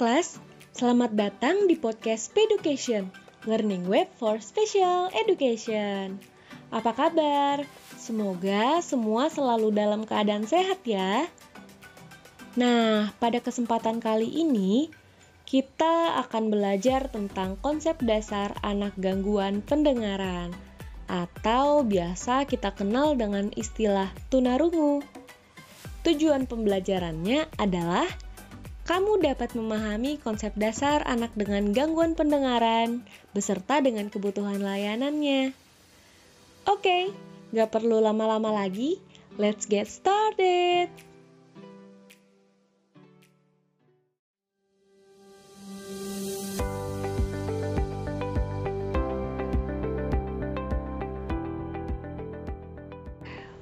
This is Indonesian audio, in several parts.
kelas, selamat datang di podcast Peducation, Learning Web for Special Education. Apa kabar? Semoga semua selalu dalam keadaan sehat ya. Nah, pada kesempatan kali ini, kita akan belajar tentang konsep dasar anak gangguan pendengaran atau biasa kita kenal dengan istilah tunarungu. Tujuan pembelajarannya adalah kamu dapat memahami konsep dasar anak dengan gangguan pendengaran beserta dengan kebutuhan layanannya. Oke, gak perlu lama-lama lagi, let's get started!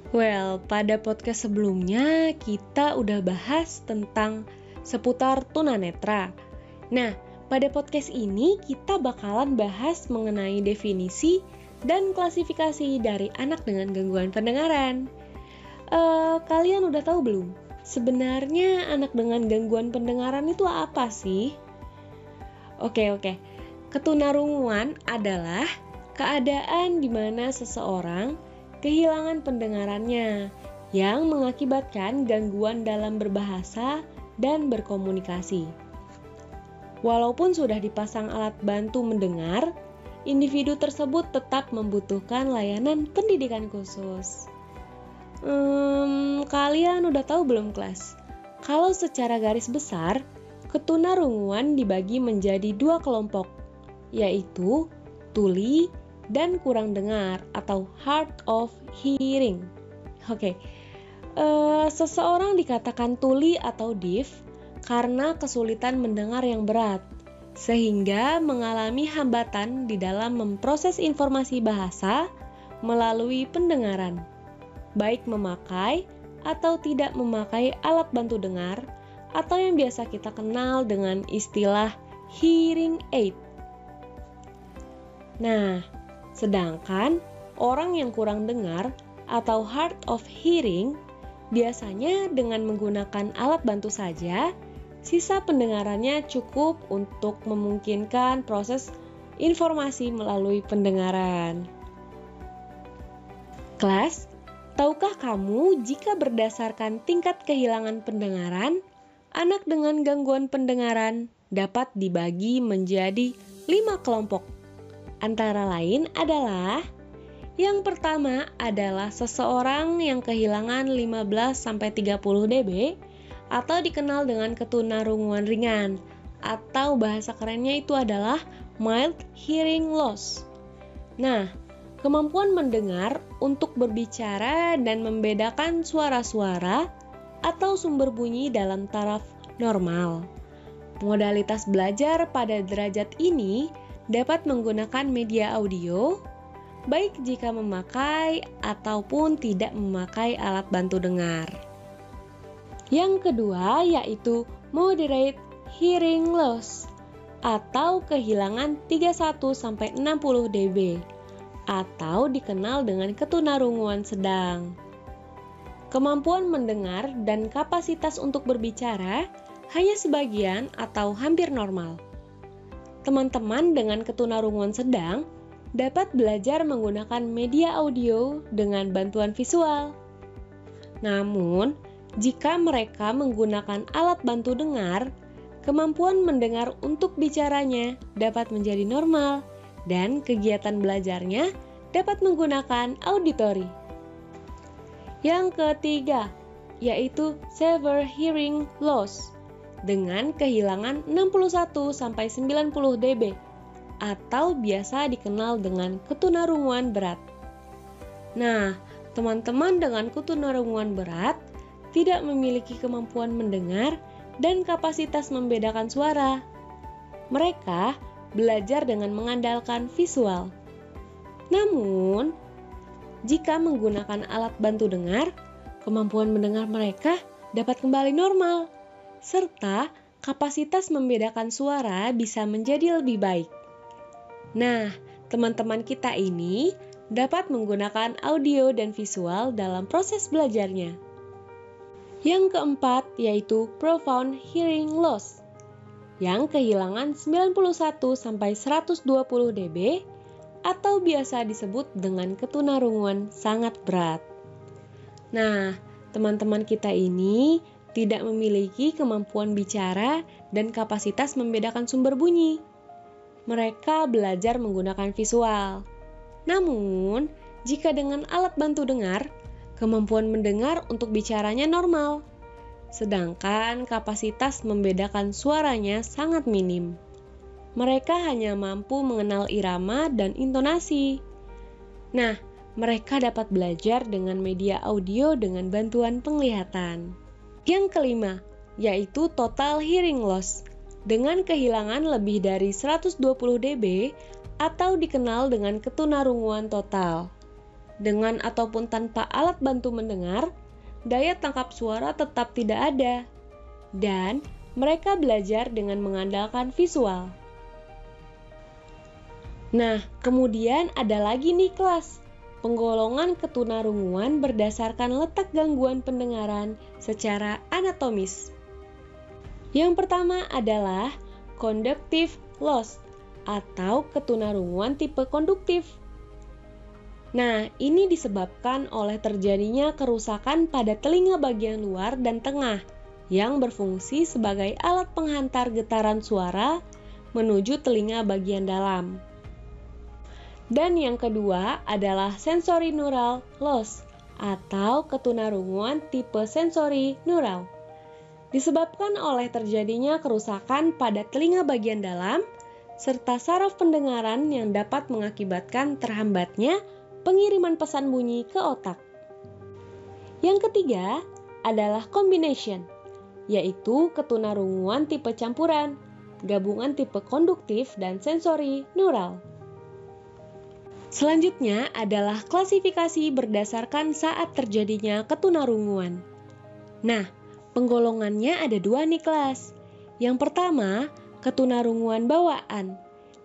Well, pada podcast sebelumnya kita udah bahas tentang seputar tunanetra. Nah, pada podcast ini kita bakalan bahas mengenai definisi dan klasifikasi dari anak dengan gangguan pendengaran. Uh, kalian udah tahu belum? Sebenarnya anak dengan gangguan pendengaran itu apa sih? Oke, oke. Ketunarunguan adalah keadaan di mana seseorang kehilangan pendengarannya yang mengakibatkan gangguan dalam berbahasa dan berkomunikasi. Walaupun sudah dipasang alat bantu mendengar, individu tersebut tetap membutuhkan layanan pendidikan khusus. Hmm, kalian udah tahu belum kelas? Kalau secara garis besar, ketunarunguan dibagi menjadi dua kelompok, yaitu tuli dan kurang dengar atau hard of hearing. Oke, okay uh, seseorang dikatakan tuli atau deaf karena kesulitan mendengar yang berat, sehingga mengalami hambatan di dalam memproses informasi bahasa melalui pendengaran, baik memakai atau tidak memakai alat bantu dengar, atau yang biasa kita kenal dengan istilah hearing aid. Nah, sedangkan orang yang kurang dengar atau hard of hearing Biasanya dengan menggunakan alat bantu saja, sisa pendengarannya cukup untuk memungkinkan proses informasi melalui pendengaran. Kelas, tahukah kamu jika berdasarkan tingkat kehilangan pendengaran, anak dengan gangguan pendengaran dapat dibagi menjadi lima kelompok. Antara lain adalah yang pertama adalah seseorang yang kehilangan 15-30 dB atau dikenal dengan ketunarunguan ringan atau bahasa kerennya itu adalah mild hearing loss. Nah, kemampuan mendengar untuk berbicara dan membedakan suara-suara atau sumber bunyi dalam taraf normal. Modalitas belajar pada derajat ini dapat menggunakan media audio, baik jika memakai ataupun tidak memakai alat bantu dengar. Yang kedua yaitu moderate hearing loss atau kehilangan 31 60 dB atau dikenal dengan ketunarunguan sedang. Kemampuan mendengar dan kapasitas untuk berbicara hanya sebagian atau hampir normal. Teman-teman dengan ketunarunguan sedang dapat belajar menggunakan media audio dengan bantuan visual. Namun, jika mereka menggunakan alat bantu dengar, kemampuan mendengar untuk bicaranya dapat menjadi normal dan kegiatan belajarnya dapat menggunakan auditori. Yang ketiga, yaitu severe hearing loss dengan kehilangan 61 90 dB atau biasa dikenal dengan ketunarunguan berat. Nah, teman-teman dengan ketunarunguan berat tidak memiliki kemampuan mendengar dan kapasitas membedakan suara. Mereka belajar dengan mengandalkan visual. Namun, jika menggunakan alat bantu dengar, kemampuan mendengar mereka dapat kembali normal, serta kapasitas membedakan suara bisa menjadi lebih baik. Nah, teman-teman kita ini dapat menggunakan audio dan visual dalam proses belajarnya. Yang keempat yaitu profound hearing loss. yang kehilangan 91 sampai 120 dB atau biasa disebut dengan ketunarunguan sangat berat. Nah, teman-teman kita ini tidak memiliki kemampuan bicara dan kapasitas membedakan sumber bunyi. Mereka belajar menggunakan visual. Namun, jika dengan alat bantu dengar, kemampuan mendengar untuk bicaranya normal sedangkan kapasitas membedakan suaranya sangat minim. Mereka hanya mampu mengenal irama dan intonasi. Nah, mereka dapat belajar dengan media audio dengan bantuan penglihatan. Yang kelima, yaitu total hearing loss dengan kehilangan lebih dari 120 dB atau dikenal dengan ketunarunguan total. Dengan ataupun tanpa alat bantu mendengar, daya tangkap suara tetap tidak ada, dan mereka belajar dengan mengandalkan visual. Nah, kemudian ada lagi nih kelas, penggolongan ketunarunguan berdasarkan letak gangguan pendengaran secara anatomis. Yang pertama adalah conductive loss atau ketunarunguan tipe konduktif. Nah, ini disebabkan oleh terjadinya kerusakan pada telinga bagian luar dan tengah yang berfungsi sebagai alat penghantar getaran suara menuju telinga bagian dalam. Dan yang kedua adalah sensory neural loss atau ketunarunguan tipe sensori neural. Disebabkan oleh terjadinya kerusakan pada telinga bagian dalam serta saraf pendengaran yang dapat mengakibatkan terhambatnya pengiriman pesan bunyi ke otak. Yang ketiga adalah combination, yaitu ketunarunguan tipe campuran, gabungan tipe konduktif dan sensori neural. Selanjutnya adalah klasifikasi berdasarkan saat terjadinya ketunarunguan. Nah, penggolongannya ada dua nih kelas. Yang pertama, ketunarunguan bawaan.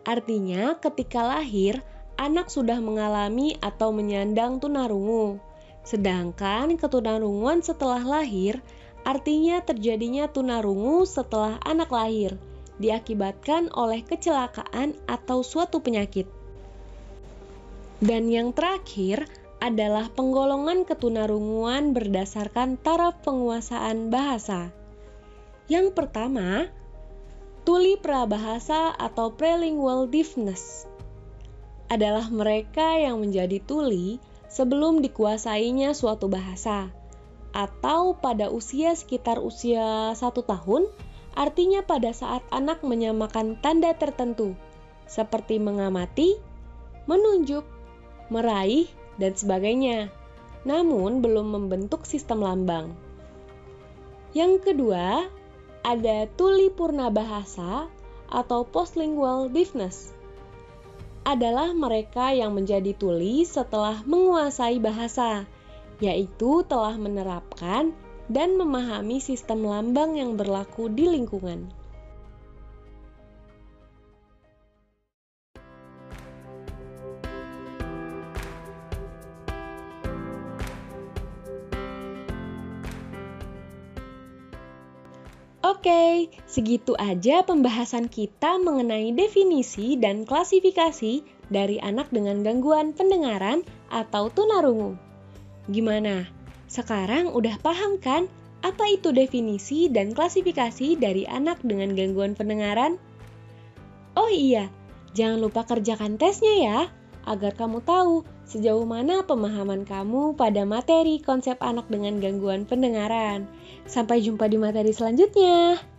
Artinya ketika lahir, anak sudah mengalami atau menyandang tunarungu. Sedangkan ketunarunguan setelah lahir artinya terjadinya tunarungu setelah anak lahir, diakibatkan oleh kecelakaan atau suatu penyakit. Dan yang terakhir adalah penggolongan ketunarunguan berdasarkan taraf penguasaan bahasa. Yang pertama, tuli prabahasa atau prelingual deafness adalah mereka yang menjadi tuli sebelum dikuasainya suatu bahasa, atau pada usia sekitar usia satu tahun, artinya pada saat anak menyamakan tanda tertentu, seperti mengamati, menunjuk, meraih, dan sebagainya, namun belum membentuk sistem lambang. Yang kedua, ada tuli purna bahasa atau postlingual deafness adalah mereka yang menjadi tuli setelah menguasai bahasa, yaitu telah menerapkan dan memahami sistem lambang yang berlaku di lingkungan. Oke, segitu aja pembahasan kita mengenai definisi dan klasifikasi dari anak dengan gangguan pendengaran atau tunarungu. Gimana? Sekarang udah paham kan apa itu definisi dan klasifikasi dari anak dengan gangguan pendengaran? Oh iya, jangan lupa kerjakan tesnya ya, agar kamu tahu sejauh mana pemahaman kamu pada materi konsep anak dengan gangguan pendengaran. Sampai jumpa di materi selanjutnya.